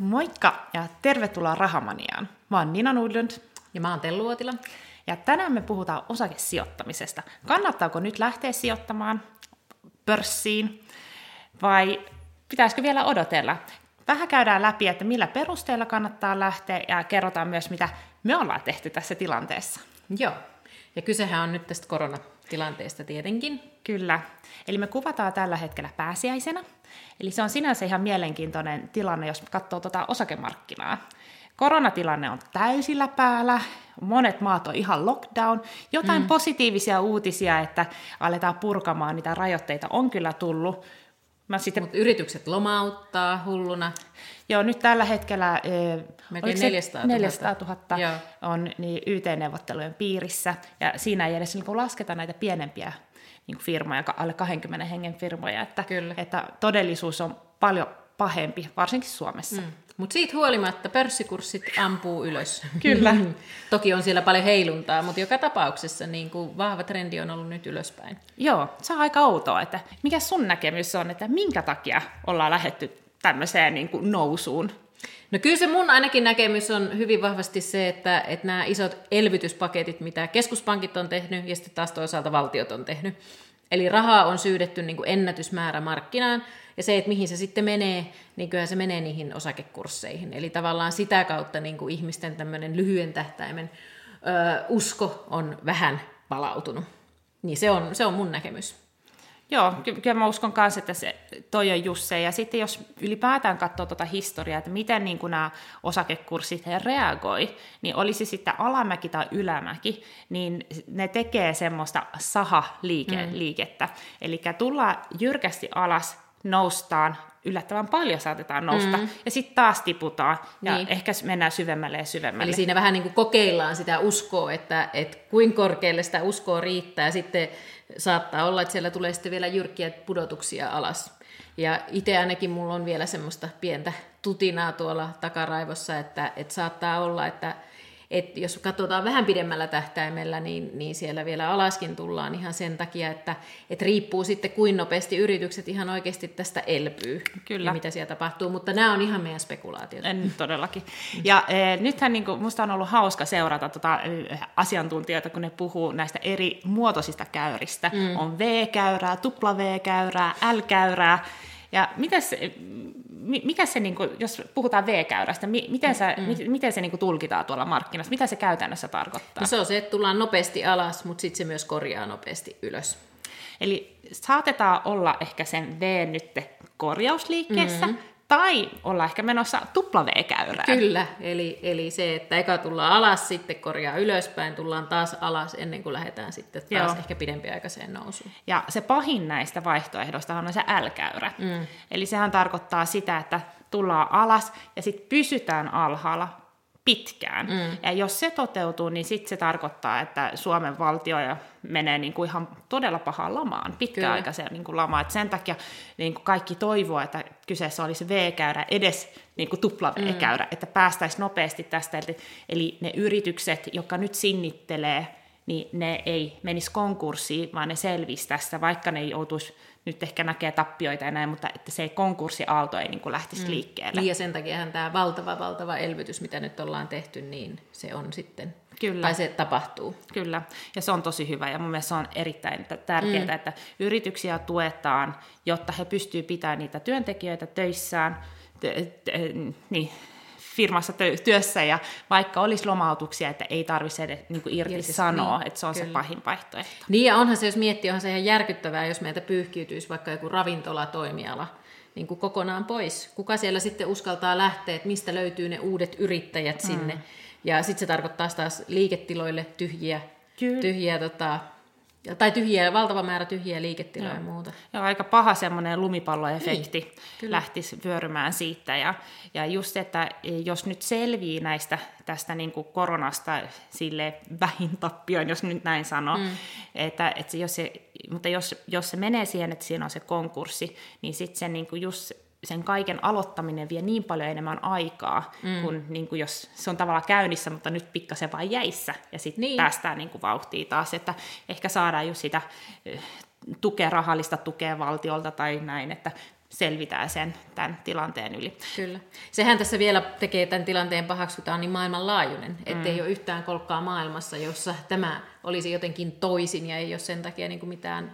Moikka ja tervetuloa Rahamaniaan. Mä oon Nina Nudlund. Ja mä oon Tellu Uotila. Ja tänään me puhutaan osakesijoittamisesta. Kannattaako nyt lähteä sijoittamaan pörssiin vai pitäisikö vielä odotella? Vähän käydään läpi, että millä perusteella kannattaa lähteä ja kerrotaan myös, mitä me ollaan tehty tässä tilanteessa. Joo, ja kysehän on nyt tästä koronatilanteesta tietenkin. Kyllä. Eli me kuvataan tällä hetkellä pääsiäisenä. Eli se on sinänsä ihan mielenkiintoinen tilanne, jos katsoo tuota osakemarkkinaa. Koronatilanne on täysillä päällä, monet maat on ihan lockdown. Jotain mm. positiivisia uutisia, että aletaan purkamaan niitä rajoitteita, on kyllä tullut. Mä sitten... Mut yritykset lomauttaa hulluna. Joo, nyt tällä hetkellä Melkein 400 000, 400 000 on niin YT-neuvottelujen piirissä, ja siinä ei edes niin lasketa näitä pienempiä niin firmoja, alle 20 hengen firmoja, että, Kyllä. että todellisuus on paljon pahempi, varsinkin Suomessa. Mm. Mutta siitä huolimatta pörssikurssit ampuu ylös. Kyllä. Toki on siellä paljon heiluntaa, mutta joka tapauksessa niin kuin vahva trendi on ollut nyt ylöspäin. Joo, se on aika outoa, että mikä sun näkemys on, että minkä takia ollaan lähetty tämmöiseen niin kuin nousuun? No kyllä se mun ainakin näkemys on hyvin vahvasti se, että, että nämä isot elvytyspaketit, mitä keskuspankit on tehnyt ja sitten taas toisaalta valtiot on tehnyt. Eli rahaa on syydetty niin kuin ennätysmäärä markkinaan, ja se, että mihin se sitten menee, niin kyllä se menee niihin osakekursseihin. Eli tavallaan sitä kautta niin kuin ihmisten tämmöinen lyhyen tähtäimen ö, usko on vähän palautunut. Niin se on, se on mun näkemys. Joo, kyllä mä uskon myös, että se, toi on just se. Ja sitten jos ylipäätään katsoo tuota historiaa, että miten niin kuin nämä osakekurssit reagoi, niin olisi sitten alamäki tai ylämäki, niin ne tekee semmoista saha-liikettä. Mm. Eli tullaan jyrkästi alas, noustaan, yllättävän paljon saatetaan nousta, mm. ja sitten taas tiputaan, ja niin. ehkä mennään syvemmälle ja syvemmälle. Eli siinä vähän niin kuin kokeillaan sitä uskoa, että, että kuinka korkealle sitä uskoa riittää, ja sitten saattaa olla, että siellä tulee sitten vielä jyrkkiä pudotuksia alas. Ja itse ainakin mulla on vielä semmoista pientä tutinaa tuolla takaraivossa, että, että saattaa olla, että et jos katsotaan vähän pidemmällä tähtäimellä, niin, niin siellä vielä alaskin tullaan ihan sen takia, että et riippuu sitten kuin nopeasti yritykset ihan oikeasti tästä elpyy Kyllä. ja mitä siellä tapahtuu, mutta nämä on ihan meidän spekulaatiot. En, todellakin. Ja e, nythän niin kuin, musta on ollut hauska seurata tota, asiantuntijoita, kun ne puhuu näistä eri muotoisista käyristä. Mm. On V-käyrää, tupla V-käyrää, L-käyrää, ja mitäs, mikä se, niin kuin, jos puhutaan V-käyrästä, miten, sä, mm. miten se niin kuin, tulkitaan tuolla markkinassa? Mitä se käytännössä tarkoittaa? No se on se, että tullaan nopeasti alas, mutta sitten se myös korjaa nopeasti ylös. Eli saatetaan olla ehkä sen V nyt korjausliikkeessä, mm-hmm tai olla ehkä menossa W-käyrään. Kyllä, eli, eli se, että eka tullaan alas, sitten korjaa ylöspäin, tullaan taas alas ennen kuin lähdetään sitten taas Joo. ehkä pidempiaikaiseen nousuun. Ja se pahin näistä vaihtoehdoista on se L-käyrä. Mm. Eli sehän tarkoittaa sitä, että tullaan alas ja sitten pysytään alhaalla pitkään. Mm. Ja jos se toteutuu, niin sitten se tarkoittaa, että Suomen valtio menee niin kuin ihan todella pahaan lamaan, pitkäaikaiseen niin kuin lamaan. Et sen takia niin kuin kaikki toivoo, että kyseessä olisi V-käyrä, edes niin kuin tupla V-käyrä, mm. että päästäisiin nopeasti tästä. Eli, ne yritykset, jotka nyt sinnittelee, niin ne ei menisi konkurssiin, vaan ne selvisi tästä, vaikka ne ei joutuisi nyt ehkä näkee tappioita ja näin, mutta että se konkurssiaalto ei niin kuin lähtisi mm. liikkeelle. Niin ja sen takia tämä valtava, valtava elvytys, mitä nyt ollaan tehty, niin se on sitten, Kyllä. tai se tapahtuu. Kyllä, ja se on tosi hyvä ja mun mielestä se on erittäin tärkeää, mm. että yrityksiä tuetaan, jotta he pystyvät pitämään niitä työntekijöitä töissään, t- t- niin, firmassa työssä ja vaikka olisi lomautuksia, että ei tarvitse edes niin kuin irti yes, sanoa, niin, että se on kyllä. se pahin vaihtoehto. Niin ja onhan se, jos miettii, onhan se ihan järkyttävää, jos meiltä pyyhkiytyisi vaikka joku ravintolatoimiala niin kuin kokonaan pois. Kuka siellä sitten uskaltaa lähteä, että mistä löytyy ne uudet yrittäjät sinne. Mm. Ja sitten se tarkoittaa taas liiketiloille tyhjiä, tyhjiä tota, tai tyhjiä, valtava määrä tyhjiä liiketiloja ja muuta. Ja aika paha semmoinen lumipalloefekti niin, lähtisi vyörymään siitä. Ja, ja just, että jos nyt selvii näistä tästä niin kuin koronasta sille vähin tappioon, jos nyt näin sanoo, mm. että, että jos se, mutta jos, jos se menee siihen, että siinä on se konkurssi, niin sitten se niin kuin just sen kaiken aloittaminen vie niin paljon enemmän aikaa, mm. kuin, niin kuin jos se on tavallaan käynnissä, mutta nyt pikkasen vain jäissä, ja sitten niin. päästään niin kuin vauhtiin taas, että ehkä saadaan just sitä tukea, rahallista tukea valtiolta tai näin, että selvitään sen tämän tilanteen yli. Kyllä. Sehän tässä vielä tekee tämän tilanteen pahaksi, kun tämä on niin maailmanlaajuinen, ettei mm. ole yhtään kolkkaa maailmassa, jossa tämä olisi jotenkin toisin ja ei ole sen takia niin kuin mitään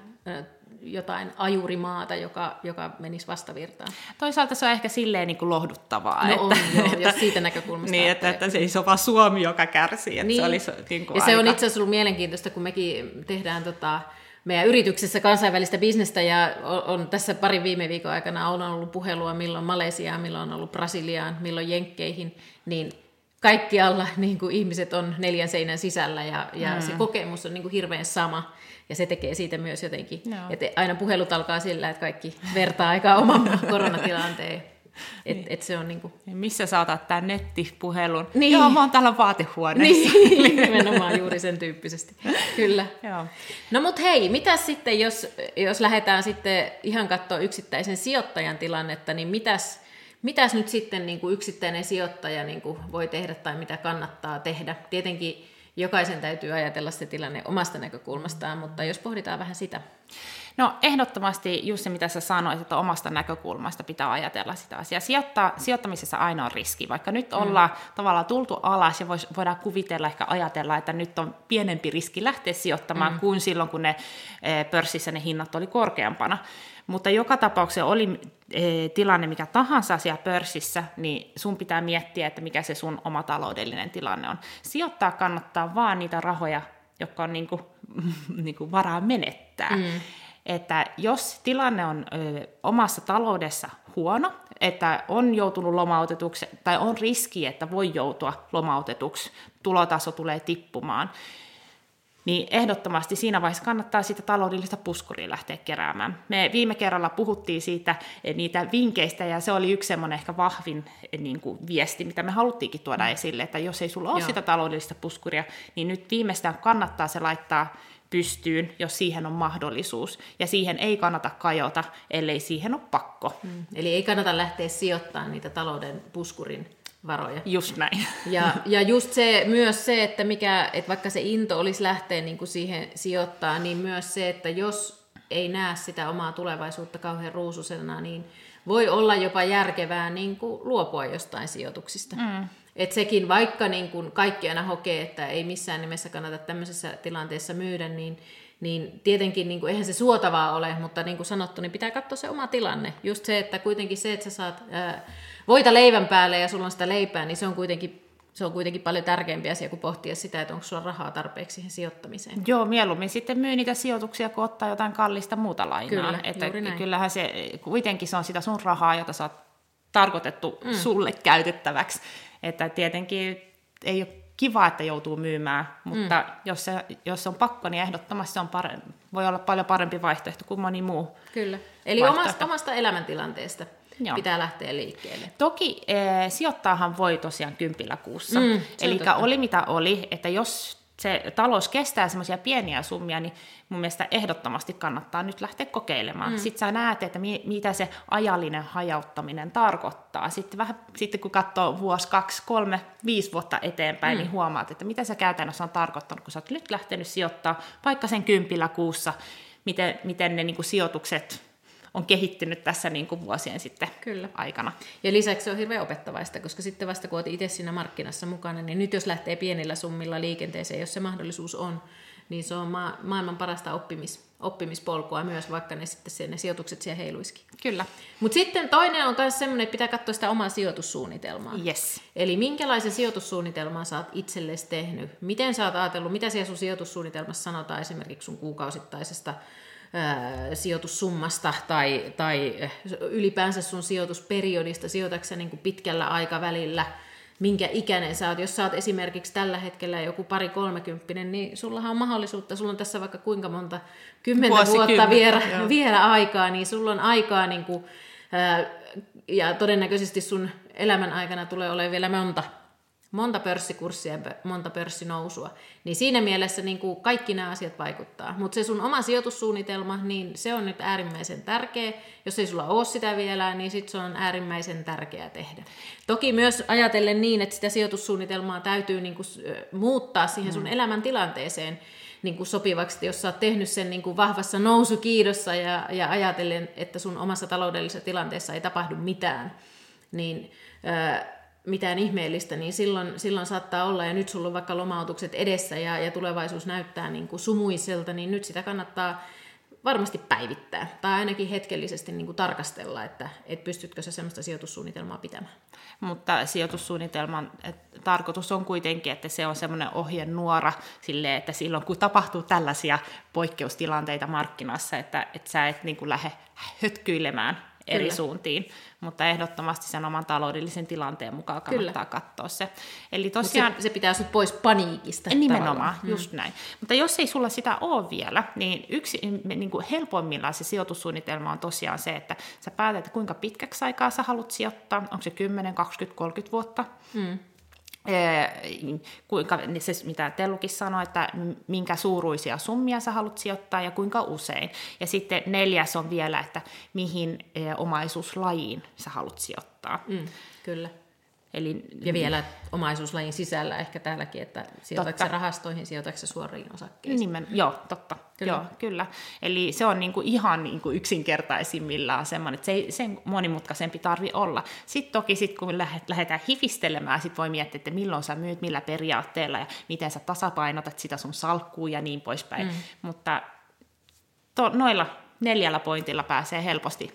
jotain ajurimaata, joka, joka menisi vastavirtaan. Toisaalta se on ehkä silleen niin kuin lohduttavaa. No että, on, joo, että, jos siitä näkökulmasta. Niin, että, että se ei ole vaan Suomi, joka kärsii. Että niin. se olisi, niin kuin ja aika... se on itse asiassa ollut mielenkiintoista, kun mekin tehdään tota, meidän yrityksessä kansainvälistä bisnestä ja on, on tässä parin viime viikon aikana on ollut puhelua milloin Malesiaan, milloin on ollut Brasiliaan, milloin Jenkkeihin, niin kaikkialla niin kuin ihmiset on neljän seinän sisällä ja, ja mm. se kokemus on niin kuin hirveän sama. Ja se tekee siitä myös jotenkin, no. aina puhelut alkaa sillä, että kaikki vertaa aika oman koronatilanteen. Et, niin. et se on niinku... Missä saatat tämän nettipuhelun? Niin. Joo, mä oon täällä vaatehuoneessa. Niin, nimenomaan juuri sen tyyppisesti. Kyllä. Joo. No mut hei, mitä sitten, jos, jos lähdetään sitten ihan katsoa yksittäisen sijoittajan tilannetta, niin mitäs, mitäs nyt sitten niin kuin yksittäinen sijoittaja niin kuin voi tehdä tai mitä kannattaa tehdä? Tietenkin jokaisen täytyy ajatella se tilanne omasta näkökulmastaan, mutta jos pohditaan vähän sitä. No ehdottomasti just se, mitä sä sanoit, että omasta näkökulmasta pitää ajatella sitä asiaa. Sijoittaa, sijoittamisessa aina on riski, vaikka nyt mm. ollaan tavallaan tultu alas ja vois, voidaan kuvitella, ehkä ajatella, että nyt on pienempi riski lähteä sijoittamaan mm. kuin silloin, kun ne e, pörssissä ne hinnat oli korkeampana. Mutta joka tapauksessa oli e, tilanne mikä tahansa siellä pörssissä, niin sun pitää miettiä, että mikä se sun oma taloudellinen tilanne on. Sijoittaa kannattaa vaan niitä rahoja, jotka on niinku, niinku varaa menettää. Mm. Että jos tilanne on ö, omassa taloudessa huono, että on joutunut lomautetuksi tai on riski, että voi joutua lomautetuksi, tulotaso tulee tippumaan, niin ehdottomasti siinä vaiheessa kannattaa sitä taloudellista puskuria lähteä keräämään. Me viime kerralla puhuttiin siitä eh, niitä vinkkeistä, ja se oli yksi semmoinen ehkä vahvin eh, niin kuin, viesti, mitä me haluttiinkin tuoda mm. esille, että jos ei sulla ole Joo. sitä taloudellista puskuria, niin nyt viimeistään kannattaa se laittaa pystyyn, jos siihen on mahdollisuus. Ja siihen ei kannata kajota, ellei siihen ole pakko. Mm. Eli ei kannata lähteä sijoittamaan niitä talouden puskurin varoja. Just näin. Ja, ja just se, myös se, että, mikä, että vaikka se into olisi lähteä niin kuin siihen sijoittaa, niin myös se, että jos ei näe sitä omaa tulevaisuutta kauhean ruususena, niin voi olla jopa järkevää niin kuin luopua jostain sijoituksista. Mm. Et sekin, vaikka niin kuin kaikki aina hokee, että ei missään nimessä kannata tämmöisessä tilanteessa myydä, niin, niin tietenkin niin kuin, eihän se suotavaa ole, mutta niin kuin sanottu, niin pitää katsoa se oma tilanne. Just se, että kuitenkin se, että sä saat ää, voita leivän päälle ja sulla on sitä leipää, niin se on kuitenkin se on kuitenkin paljon tärkeämpi asia kuin pohtia sitä, että onko sulla rahaa tarpeeksi siihen sijoittamiseen. Joo, mieluummin sitten myy niitä sijoituksia, kun ottaa jotain kallista muuta lainaa. Kyllä, että. Kyllähän se, kuitenkin se on sitä sun rahaa, jota sä oot tarkoitettu mm. sulle käytettäväksi. Että tietenkin ei ole kiva, että joutuu myymään, mutta mm. jos, se, jos se on pakko, niin ehdottomasti se on pare- voi olla paljon parempi vaihtoehto kuin moni muu. Kyllä. Eli omasta, omasta elämäntilanteesta. Joo. pitää lähteä liikkeelle. Toki eh, sijoittaahan voi tosiaan kympillä kuussa. Mm, Eli oli mitä oli, että jos se talous kestää semmoisia pieniä summia, niin mun mielestä ehdottomasti kannattaa nyt lähteä kokeilemaan. Mm. Sitten sä näet, että mi- mitä se ajallinen hajauttaminen tarkoittaa. Sitten, vähän, sitten kun katsoo vuosi, kaksi, kolme, viisi vuotta eteenpäin, mm. niin huomaat, että mitä se käytännössä on tarkoittanut, kun sä oot nyt lähtenyt sijoittaa vaikka sen kympillä kuussa, miten, miten ne niin kuin sijoitukset on kehittynyt tässä niin kuin vuosien sitten Kyllä. aikana. Ja lisäksi se on hirveän opettavaista, koska sitten vasta kun olet itse siinä markkinassa mukana, niin nyt jos lähtee pienillä summilla liikenteeseen, jos se mahdollisuus on, niin se on ma- maailman parasta oppimis, oppimispolkua myös, vaikka ne sitten ne sijoitukset siellä heiluisikin. Kyllä. Mutta sitten toinen on myös semmoinen, että pitää katsoa sitä omaa sijoitussuunnitelmaa. Yes. Eli minkälaisen sijoitussuunnitelman sä oot itsellesi tehnyt, miten sä oot ajatellut, mitä siellä sun sijoitussuunnitelmassa sanotaan esimerkiksi sun kuukausittaisesta sijoitussummasta tai, tai ylipäänsä sun sijoitusperiodista, sijoitatko niin kuin pitkällä aikavälillä, minkä ikäinen sä oot. Jos sä oot esimerkiksi tällä hetkellä joku pari kolmekymppinen, niin sullahan on mahdollisuutta, sulla on tässä vaikka kuinka monta kymmentä vuotta vielä, vielä aikaa, niin sulla on aikaa niin kuin, ja todennäköisesti sun elämän aikana tulee olemaan vielä monta monta pörssikurssia ja monta pörssinousua. Niin siinä mielessä niin kuin kaikki nämä asiat vaikuttaa. Mutta se sun oma sijoitussuunnitelma, niin se on nyt äärimmäisen tärkeä. Jos ei sulla ole sitä vielä, niin sit se on äärimmäisen tärkeää tehdä. Toki myös ajatellen niin, että sitä sijoitussuunnitelmaa täytyy niin kuin muuttaa siihen sun mm. elämäntilanteeseen. niin kuin sopivaksi, jos sä oot tehnyt sen niin kuin vahvassa nousukiidossa ja, ja ajatellen, että sun omassa taloudellisessa tilanteessa ei tapahdu mitään, niin ää, mitään ihmeellistä, niin silloin, silloin saattaa olla, ja nyt sulla on vaikka lomautukset edessä ja, ja tulevaisuus näyttää niin kuin sumuiselta, niin nyt sitä kannattaa varmasti päivittää tai ainakin hetkellisesti niin kuin tarkastella, että et pystytkö sä sellaista sijoitussuunnitelmaa pitämään. Mutta sijoitussuunnitelman tarkoitus on kuitenkin, että se on semmoinen ohjenuora sille, että silloin kun tapahtuu tällaisia poikkeustilanteita markkinassa, että, että sä et niin kuin lähde hötkyilemään eri Kyllä. suuntiin, mutta ehdottomasti sen oman taloudellisen tilanteen mukaan kannattaa Kyllä. katsoa se. Eli tosiaan, se, se pitää sinut pois paniikista. Nimenomaan, tavallaan. Mm. just mm. näin. Mutta jos ei sulla sitä ole vielä, niin yksi niin kuin helpoimmillaan se sijoitussuunnitelma on tosiaan se, että sä päätät, kuinka pitkäksi aikaa sä haluat sijoittaa, onko se 10, 20, 30 vuotta. Mm kuinka, niin se, mitä Tellukin sanoi, että minkä suuruisia summia sä haluat sijoittaa ja kuinka usein. Ja sitten neljäs on vielä, että mihin omaisuuslajiin sä haluat sijoittaa. Mm, kyllä. Eli, ja vielä omaisuuslajin sisällä ehkä täälläkin, että sijoitatko rahastoihin, sijoitatko suoriin osakkeisiin. Nimen, joo, totta. Kyllä. Joo, kyllä. Eli se on niinku ihan niinku yksinkertaisimmillaan semmoinen, että se ei sen monimutkaisempi tarvi olla. Sitten toki sit, kun lähdetään hifistelemään, sit voi miettiä, että milloin sä myyt, millä periaatteella ja miten sä tasapainotat sitä sun salkkuun ja niin poispäin. Mm. Mutta to, noilla neljällä pointilla pääsee helposti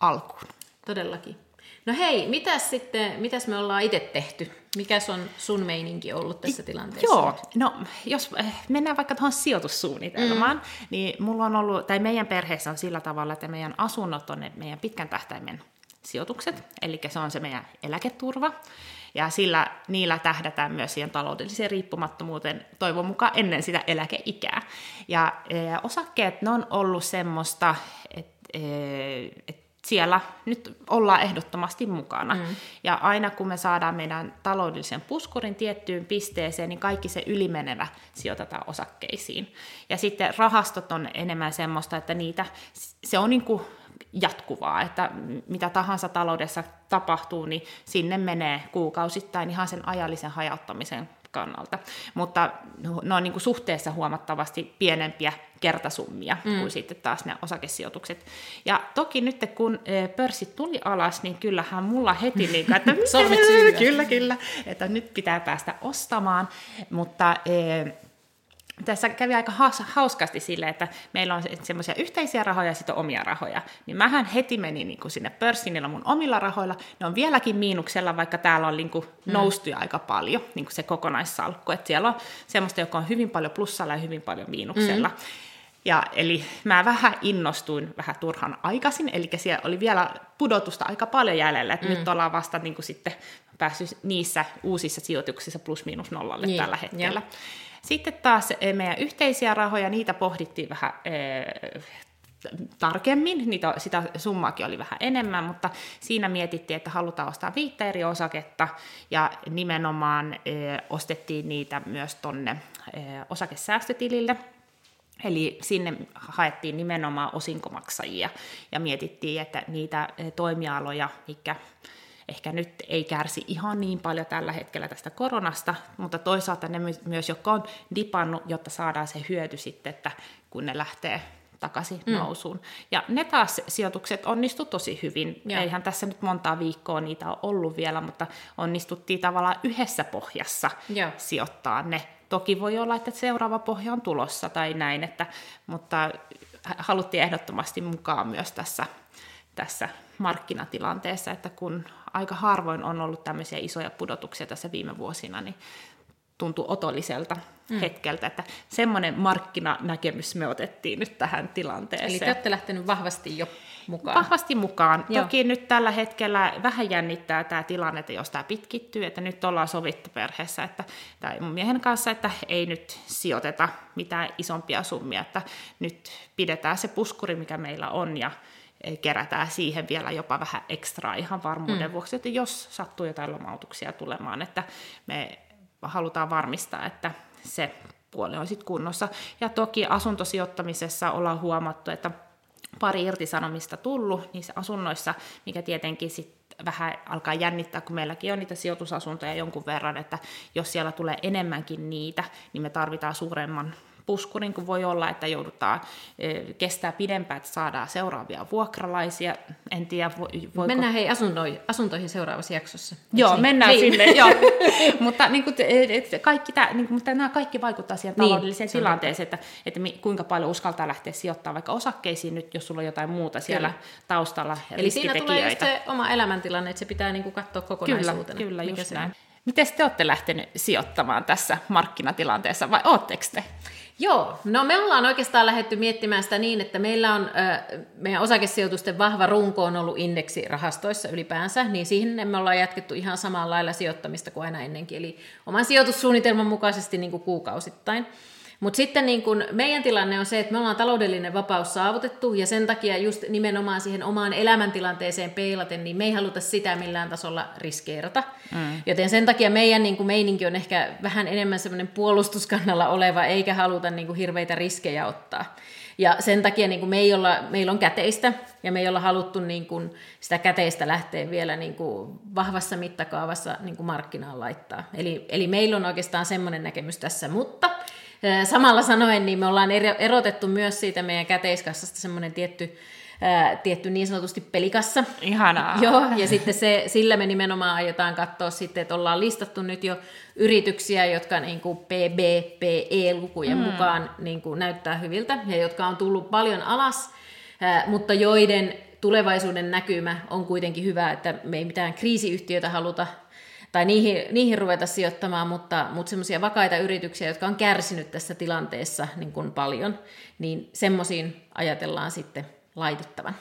alkuun. Todellakin. No hei, mitäs sitten, mitäs me ollaan itse tehty? Mikäs on sun meininki ollut tässä tilanteessa? Joo, no jos eh, mennään vaikka tuohon sijoitussuunnitelmaan, mm. niin mulla on ollut, tai meidän perheessä on sillä tavalla, että meidän asunnot on ne meidän pitkän tähtäimen sijoitukset, eli se on se meidän eläketurva, ja sillä, niillä tähdätään myös siihen taloudelliseen riippumattomuuteen toivon mukaan ennen sitä eläkeikää. Ja e, osakkeet, ne on ollut semmoista, että e, et siellä nyt ollaan ehdottomasti mukana. Mm. Ja aina kun me saadaan meidän taloudellisen puskurin tiettyyn pisteeseen, niin kaikki se ylimenevä sijoitetaan osakkeisiin. Ja sitten rahastot on enemmän semmoista, että niitä, se on niin kuin jatkuvaa, että mitä tahansa taloudessa tapahtuu, niin sinne menee kuukausittain ihan sen ajallisen hajauttamisen kannalta. Mutta ne on niin kuin suhteessa huomattavasti pienempiä kertasummia mm. kuin sitten taas ne osakesijoitukset. Ja toki nyt kun e, pörssit tuli alas, niin kyllähän mulla heti niin että kyllä, kyllä, että nyt pitää päästä ostamaan, mutta e, tässä kävi aika hauskasti sille, että meillä on semmoisia yhteisiä rahoja ja sitten omia rahoja. Niin mähän heti menin niin kuin sinne pörssiin niillä mun omilla rahoilla. Ne on vieläkin miinuksella, vaikka täällä on niin kuin mm. noustuja aika paljon, niin kuin se kokonaissalkku. Että siellä on semmoista, joka on hyvin paljon plussalla ja hyvin paljon miinuksella. Mm. Ja eli mä vähän innostuin vähän turhan aikaisin, eli siellä oli vielä pudotusta aika paljon jäljellä, että mm. nyt ollaan vasta niin kuin sitten päässyt niissä uusissa sijoituksissa plus miinus nollalle niin, tällä hetkellä. Ja. Sitten taas eh, meidän yhteisiä rahoja, niitä pohdittiin vähän eh, tarkemmin, niitä, sitä summaakin oli vähän enemmän, mutta siinä mietittiin, että halutaan ostaa viittä eri osaketta ja nimenomaan e, ostettiin niitä myös tonne osakesäästötilille. Eli sinne haettiin nimenomaan osinkomaksajia ja mietittiin, että niitä toimialoja, mikä ehkä nyt ei kärsi ihan niin paljon tällä hetkellä tästä koronasta, mutta toisaalta ne myös, jotka on dipannut, jotta saadaan se hyöty sitten, että kun ne lähtee takaisin mm. nousuun. Ja ne taas sijoitukset onnistu tosi hyvin. Ja. Eihän tässä nyt montaa viikkoa niitä ole ollut vielä, mutta onnistuttiin tavallaan yhdessä pohjassa ja. sijoittaa ne. Toki voi olla, että seuraava pohja on tulossa tai näin, että, mutta haluttiin ehdottomasti mukaan myös tässä, tässä markkinatilanteessa, että kun aika harvoin on ollut tämmöisiä isoja pudotuksia tässä viime vuosina, niin tuntuu otolliselta mm. hetkeltä, että semmoinen markkinanäkemys me otettiin nyt tähän tilanteeseen. Eli te olette lähtenyt vahvasti jo mukaan. Vahvasti mukaan. Joo. Toki nyt tällä hetkellä vähän jännittää tämä tilanne, että jos tämä pitkittyy, että nyt ollaan sovittu perheessä, että, tai mun miehen kanssa, että ei nyt sijoiteta mitään isompia summia, että nyt pidetään se puskuri, mikä meillä on, ja kerätään siihen vielä jopa vähän ekstraa ihan varmuuden mm. vuoksi, että jos sattuu jotain lomautuksia tulemaan, että me halutaan varmistaa, että se puoli on sitten kunnossa. Ja toki asuntosijoittamisessa ollaan huomattu, että pari irtisanomista tullut niissä asunnoissa, mikä tietenkin sitten vähän alkaa jännittää, kun meilläkin on niitä sijoitusasuntoja jonkun verran, että jos siellä tulee enemmänkin niitä, niin me tarvitaan suuremman puskurin, kun voi olla, että joudutaan, eh, kestää pidempään, että saadaan seuraavia vuokralaisia. En tiedä, voiko... Mennään hei asuntoihin, asuntoihin seuraavassa jaksossa. Joo, niin? mennään niin. sinne, joo. mutta, niin kuin, et, kaikki tää, niin kuin, mutta nämä kaikki vaikuttaa siihen Niin, taloudelliseen se on tilanteeseen, että, että mi- kuinka paljon uskaltaa lähteä sijoittamaan vaikka osakkeisiin nyt, jos sulla on jotain muuta siellä Kyllä. taustalla, Eli siinä tulee just se oma elämäntilanne, että se pitää niinku katsoa Kyllä, kokonaisuutena. kyllä, mikä just näin. Miten te olette lähtenyt sijoittamaan tässä markkinatilanteessa, vai ootteko te? Joo, no me ollaan oikeastaan lähdetty miettimään sitä niin, että meillä on meidän osakesijoitusten vahva runko on ollut indeksirahastoissa ylipäänsä, niin siihen me ollaan jatkettu ihan samalla lailla sijoittamista kuin aina ennenkin, eli oman sijoitussuunnitelman mukaisesti niin kuin kuukausittain. Mutta sitten niin kun meidän tilanne on se, että me ollaan taloudellinen vapaus saavutettu ja sen takia just nimenomaan siihen omaan elämäntilanteeseen peilaten, niin me ei haluta sitä millään tasolla riskeerata. Mm. Joten sen takia meidän niin kuin meininki on ehkä vähän enemmän semmoinen puolustuskannalla oleva, eikä haluta niin hirveitä riskejä ottaa. Ja sen takia niin kuin me ei olla, meillä on käteistä ja me ei olla haluttu niin kuin sitä käteistä lähteä vielä niin kuin vahvassa mittakaavassa niin kuin markkinaan laittaa. Eli, eli meillä on oikeastaan semmoinen näkemys tässä, mutta Samalla sanoen, niin me ollaan erotettu myös siitä meidän käteiskassasta semmoinen tietty, ää, tietty niin sanotusti pelikassa. Ihanaa. Joo, ja sitten se, sillä me nimenomaan aiotaan katsoa sitten, että ollaan listattu nyt jo yrityksiä, jotka niin kuin PBPE-lukujen mm. mukaan niin kuin näyttää hyviltä, ja jotka on tullut paljon alas, ää, mutta joiden tulevaisuuden näkymä on kuitenkin hyvä, että me ei mitään kriisiyhtiötä haluta tai niihin, niihin ruveta sijoittamaan, mutta, mutta semmoisia vakaita yrityksiä, jotka on kärsinyt tässä tilanteessa niin kuin paljon, niin semmoisiin ajatellaan sitten laitettavan.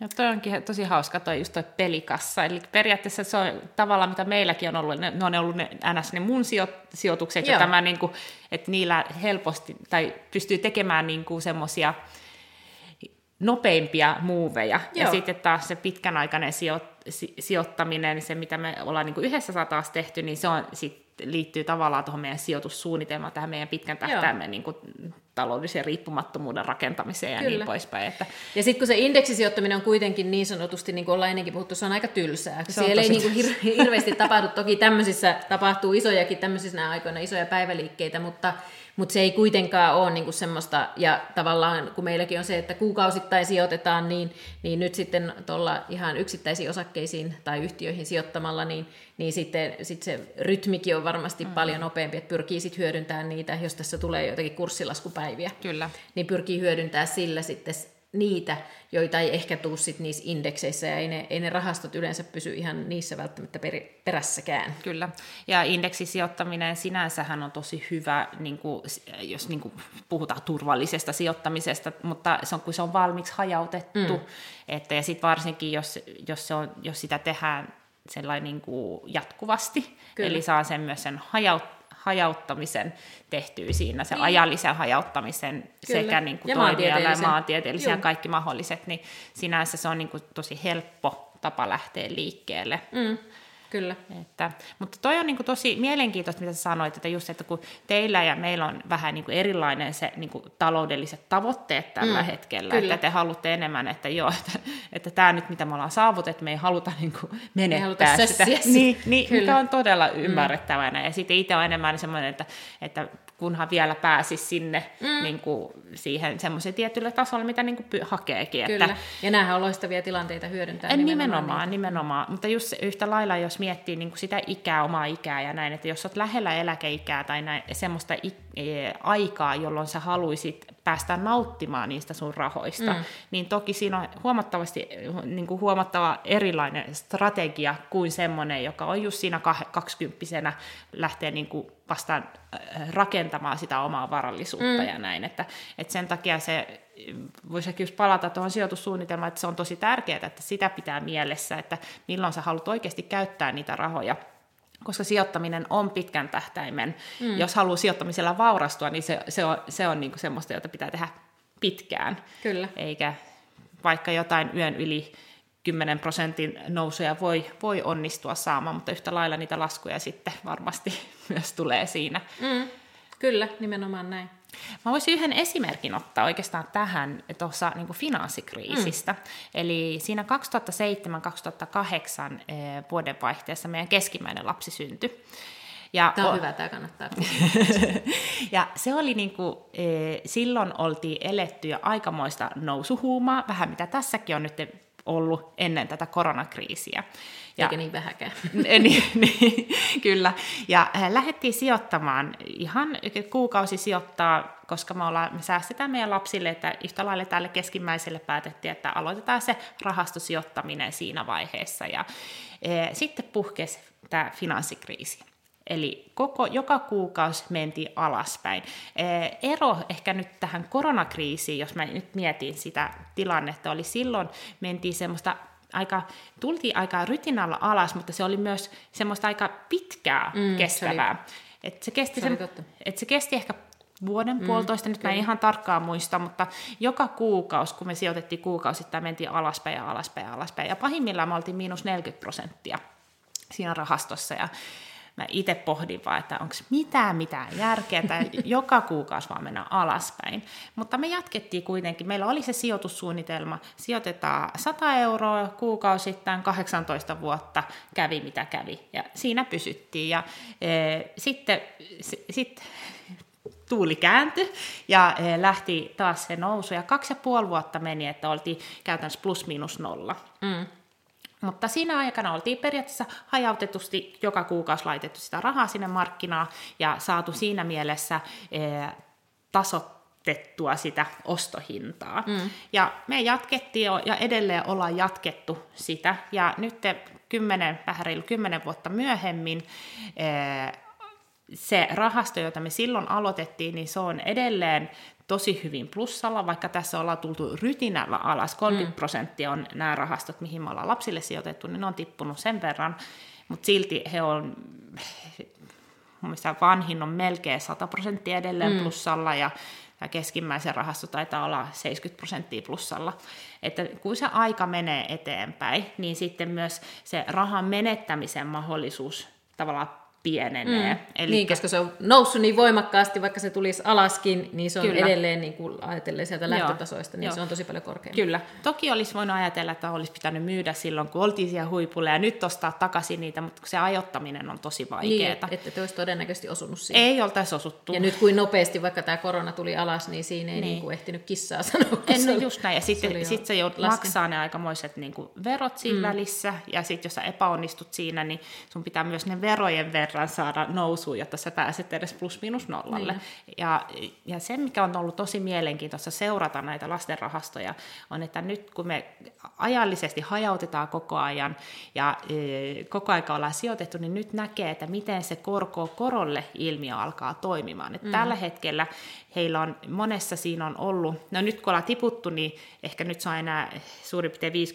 Ja toi onkin tosi hauska toi just toi pelikassa. Eli periaatteessa se on tavallaan, mitä meilläkin on ollut, ne, ne on ollut ne, ns. ne mun sijo, sijoitukset, Joo. ja tämä, niin kuin, että niillä helposti, tai pystyy tekemään niin kuin semmoisia nopeimpia muuveja. Joo. Ja sitten taas se pitkänaikainen sijo, si, sijoittaminen, se mitä me ollaan niin kuin yhdessä taas tehty, niin se on sit liittyy tavallaan tuohon meidän sijoitussuunnitelmaan, tähän meidän pitkän tähtäimen niin kuin, taloudellisen riippumattomuuden rakentamiseen ja Kyllä. niin poispäin. Että... Ja sitten kun se indeksisijoittaminen on kuitenkin niin sanotusti, niin kuin ollaan ennenkin puhuttu, se on aika tylsää. Se Siellä ei niin kuin hir- hirveästi tapahdu, toki tämmöisissä tapahtuu isojakin tämmöisissä aikoina, isoja päiväliikkeitä, mutta mutta se ei kuitenkaan ole niinku semmoista, ja tavallaan kun meilläkin on se, että kuukausittain sijoitetaan, niin, niin nyt sitten tuolla ihan yksittäisiin osakkeisiin tai yhtiöihin sijoittamalla, niin, niin sitten sit se rytmikin on varmasti mm. paljon nopeampi, että pyrkii sitten hyödyntämään niitä, jos tässä tulee jotakin kurssilaskupäiviä, Kyllä. niin pyrkii hyödyntämään sillä sitten niitä, joita ei ehkä tule sit niissä indekseissä, ja ei ne, ei ne rahastot yleensä pysy ihan niissä välttämättä per, perässäkään. Kyllä, ja indeksisijoittaminen sinänsähän on tosi hyvä, niin kuin, jos niin kuin puhutaan turvallisesta sijoittamisesta, mutta se on, kun se on valmiiksi hajautettu, mm. että, ja sitten varsinkin, jos, jos, se on, jos sitä tehdään sellainen niin kuin jatkuvasti, Kyllä. eli saa sen myös sen hajaut, hajauttamisen tehtyä siinä, se niin. ajallisen hajauttamisen Kyllä. sekä niin kuin ja toimijalle, maantieteellisen ja kaikki mahdolliset, niin sinänsä se on niin kuin tosi helppo tapa lähteä liikkeelle. Mm. Kyllä. Että, mutta toi on niin kuin tosi mielenkiintoista, mitä sä sanoit, että just, että kun teillä ja meillä on vähän niin kuin erilainen se niin kuin taloudelliset tavoitteet tällä mm, hetkellä, kyllä. että te haluatte enemmän, että joo, että, että tämä nyt mitä me ollaan saavutettu, me ei haluta niin kuin menettää ei sitä. Niin, niin, mikä on todella ymmärrettävänä. Mm. Ja sitten itse on enemmän semmoinen, että, että kunhan vielä pääsisi sinne mm. niin kuin siihen semmoiseen tietylle tasolle, mitä niin kuin hakeekin. Kyllä, että... ja nämähän on loistavia tilanteita hyödyntää. Nimenomaan, nimenomaan, nimenomaan. Mutta just yhtä lailla, jos miettii niin kuin sitä ikää, omaa ikää ja näin, että jos olet lähellä eläkeikää tai näin, semmoista e, aikaa, jolloin sä haluaisit päästä nauttimaan niistä sun rahoista, mm. niin toki siinä on huomattavasti niin kuin huomattava erilainen strategia kuin semmoinen, joka on just siinä kaksikymppisenä lähtee niin kuin vastaan äh, rakentamaan sitä omaa varallisuutta mm. ja näin. Että, että sen takia se, voisi just palata tuohon sijoitussuunnitelmaan, että se on tosi tärkeää, että sitä pitää mielessä, että milloin sä haluat oikeasti käyttää niitä rahoja koska sijoittaminen on pitkän tähtäimen. Mm. Jos haluaa sijoittamisella vaurastua, niin se, se on, se on niinku semmoista, jota pitää tehdä pitkään. Kyllä. Eikä vaikka jotain yön yli 10 prosentin nousuja voi, voi onnistua saamaan, mutta yhtä lailla niitä laskuja sitten varmasti myös tulee siinä. Mm, kyllä, nimenomaan näin. Mä voisin yhden esimerkin ottaa oikeastaan tähän tuossa niin finanssikriisistä. Mm. Eli siinä 2007-2008 vuodenvaihteessa meidän keskimmäinen lapsi syntyi. Ja tämä on o- hyvä, tämä kannattaa. ja se oli niin kuin, e, silloin oltiin eletty jo aikamoista nousuhuumaa, vähän mitä tässäkin on nyt ollut ennen tätä koronakriisiä. Ja, Eikä niin vähäkään. niin, niin, kyllä. Ja äh, lähdettiin sijoittamaan, ihan kuukausi sijoittaa, koska me, ollaan, me säästetään meidän lapsille, että yhtä lailla tälle keskimmäiselle päätettiin, että aloitetaan se rahastosijoittaminen siinä vaiheessa. Ja e, sitten puhkesi tämä finanssikriisi. Eli koko, joka kuukausi mentiin alaspäin. Ero ehkä nyt tähän koronakriisiin, jos mä nyt mietin sitä tilannetta, oli silloin mentiin semmoista aika, tultiin aika rytinalla alas, mutta se oli myös semmoista aika pitkää mm, kestävää. Se, oli, et se, kesti se, se, et se kesti ehkä vuoden, mm, puolitoista, nyt kyllä. mä en ihan tarkkaan muista, mutta joka kuukausi, kun me sijoitettiin kuukausittain, mentiin alaspäin ja alaspäin ja alaspäin. Ja pahimmillaan me oltiin miinus 40 prosenttia siinä rahastossa. Ja mä itse pohdin vaan, että onko mitään mitään järkeä, tai joka kuukausi vaan mennä alaspäin. Mutta me jatkettiin kuitenkin, meillä oli se sijoitussuunnitelma, sijoitetaan 100 euroa kuukausittain, 18 vuotta kävi mitä kävi, ja siinä pysyttiin. Ja e, sitten sit, tuuli kääntyi ja e, lähti taas se nousu, ja kaksi ja puoli vuotta meni, että oltiin käytännössä plus miinus nolla. Mm. Mutta siinä aikana oltiin periaatteessa hajautetusti joka kuukausi laitettu sitä rahaa sinne markkinaan ja saatu siinä mielessä e, tasottettua sitä ostohintaa. Mm. Ja me jatkettiin jo, ja edelleen ollaan jatkettu sitä. Ja nyt kymmenen, vähän reilu kymmenen vuotta myöhemmin e, se rahasto, jota me silloin aloitettiin, niin se on edelleen tosi hyvin plussalla, vaikka tässä ollaan tultu rytinällä alas. 30 mm. prosenttia on nämä rahastot, mihin me ollaan lapsille sijoitettu, niin ne on tippunut sen verran, mutta silti he on, mun vanhin on melkein 100 prosenttia edelleen mm. plussalla ja tämä keskimmäisen rahasto taitaa olla 70 prosenttia plussalla. Että kun se aika menee eteenpäin, niin sitten myös se rahan menettämisen mahdollisuus tavallaan pienenee. Mm. Eli niin, koska se on noussut niin voimakkaasti, vaikka se tulisi alaskin, niin se on Kyllä. edelleen niin kuin ajatellen sieltä lähtötasoista, niin Joo. se on tosi paljon korkeampi. Kyllä. Toki olisi voinut ajatella, että olisi pitänyt myydä silloin, kun oltiin siellä huipulla ja nyt ostaa takaisin niitä, mutta se ajoittaminen on tosi vaikeaa. Niin, että te olisi todennäköisesti osunut siihen. Ei oltaisi osuttu. Ja nyt kuin nopeasti, vaikka tämä korona tuli alas, niin siinä ei niin. Niin kuin ehtinyt kissaa sanoa. En, no just näin. Ja sitten sit, sit se joudut maksaa ne aikamoiset niin kuin verot siinä mm. välissä, ja sitten jos sä epäonnistut siinä, niin sun pitää myös ne verojen verran saada nousemaan nousuun, jotta sä pääset edes plus-minus nollalle. Niin. Ja, ja se, mikä on ollut tosi mielenkiintoista seurata näitä lastenrahastoja, on, että nyt kun me ajallisesti hajautetaan koko ajan ja e, koko aika ollaan sijoitettu, niin nyt näkee, että miten se korko korolle ilmiö alkaa toimimaan. Et mm. Tällä hetkellä heillä on, monessa siinä on ollut, no nyt kun ollaan tiputtu, niin ehkä nyt se on enää suurin piirtein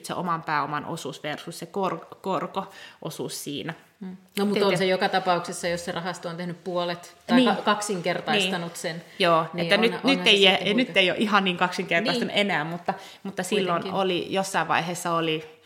50-50 se oman pääoman osuus versus se kor- korko-osuus siinä. Mm. No mutta on se joka tapauksessa, jos se rahasto on tehnyt puolet tai niin. kaksinkertaistanut niin. sen. Joo, niin että on, nyt, nyt, ei, ei, nyt ei ole ihan niin kaksinkertaistunut niin. enää, mutta, mutta silloin Kuitenkin. oli, jossain vaiheessa oli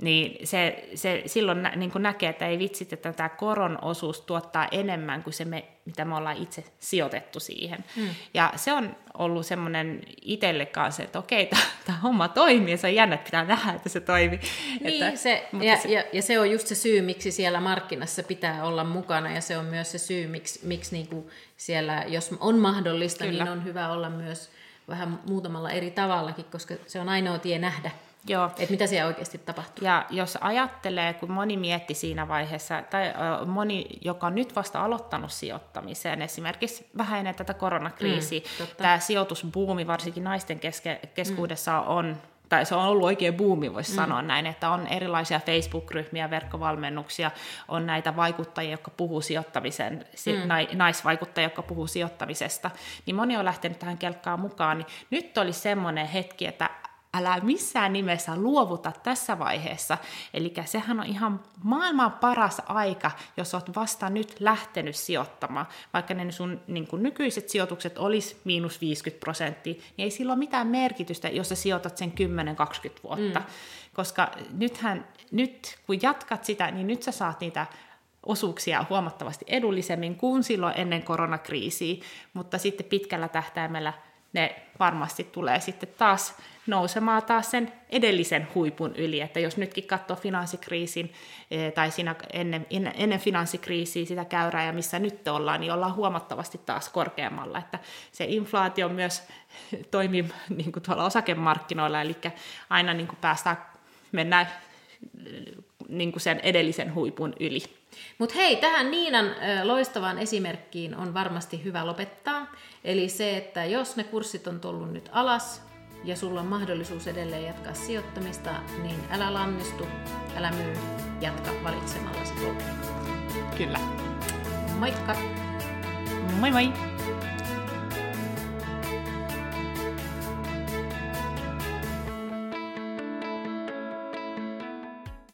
niin se, se silloin nä, niin näkee, että ei vitsit, että tämä koron osuus tuottaa enemmän kuin se, me, mitä me ollaan itse sijoitettu siihen. Hmm. Ja se on ollut semmoinen itselle kanssa, että okei, tämä homma toimii, ja se on jännä, että pitää nähdä, että se toimii. Niin, että, se, ja, se, ja, ja se on just se syy, miksi siellä markkinassa pitää olla mukana, ja se on myös se syy, miksi, miksi niinku siellä, jos on mahdollista, niin Kyllä. niin on hyvä olla myös vähän muutamalla eri tavallakin, koska se on ainoa tie nähdä Joo. Että mitä siellä oikeasti tapahtuu. Ja jos ajattelee, kun moni mietti siinä vaiheessa, tai äh, moni, joka on nyt vasta aloittanut sijoittamiseen, esimerkiksi vähän ennen tätä koronakriisiä, mm, tämä sijoitusbuumi varsinkin naisten keske, keskuudessa mm. on tai se on ollut oikein buumi, voisi mm. sanoa näin, että on erilaisia Facebook-ryhmiä, verkkovalmennuksia, on näitä vaikuttajia, jotka puhuu sijoittamisen, mm. naisvaikuttajia, jotka puhuu sijoittamisesta, niin moni on lähtenyt tähän kelkkaan mukaan, niin nyt oli semmoinen hetki, että älä missään nimessä luovuta tässä vaiheessa. Eli sehän on ihan maailman paras aika, jos olet vasta nyt lähtenyt sijoittamaan. Vaikka ne sun niin kuin nykyiset sijoitukset olisi miinus 50 prosenttia, niin ei sillä ole mitään merkitystä, jos sä sijoitat sen 10-20 vuotta. Mm. Koska nythän, nyt kun jatkat sitä, niin nyt sä saat niitä osuuksia huomattavasti edullisemmin kuin silloin ennen koronakriisiä, mutta sitten pitkällä tähtäimellä ne varmasti tulee sitten taas nousemaan taas sen edellisen huipun yli. Että jos nytkin katsoo finanssikriisin eh, tai siinä ennen, ennen finanssikriisiä sitä käyrää ja missä nyt ollaan, niin ollaan huomattavasti taas korkeammalla. Että se inflaatio myös toimii niin kuin tuolla osakemarkkinoilla, eli aina niin kuin päästään, mennään niin kuin sen edellisen huipun yli. Mutta hei, tähän Niinan loistavaan esimerkkiin on varmasti hyvä lopettaa. Eli se, että jos ne kurssit on tullut nyt alas ja sulla on mahdollisuus edelleen jatkaa sijoittamista, niin älä lannistu, älä myy, jatka valitsemallasi polkilla. Kyllä. Moikka! Moi moi!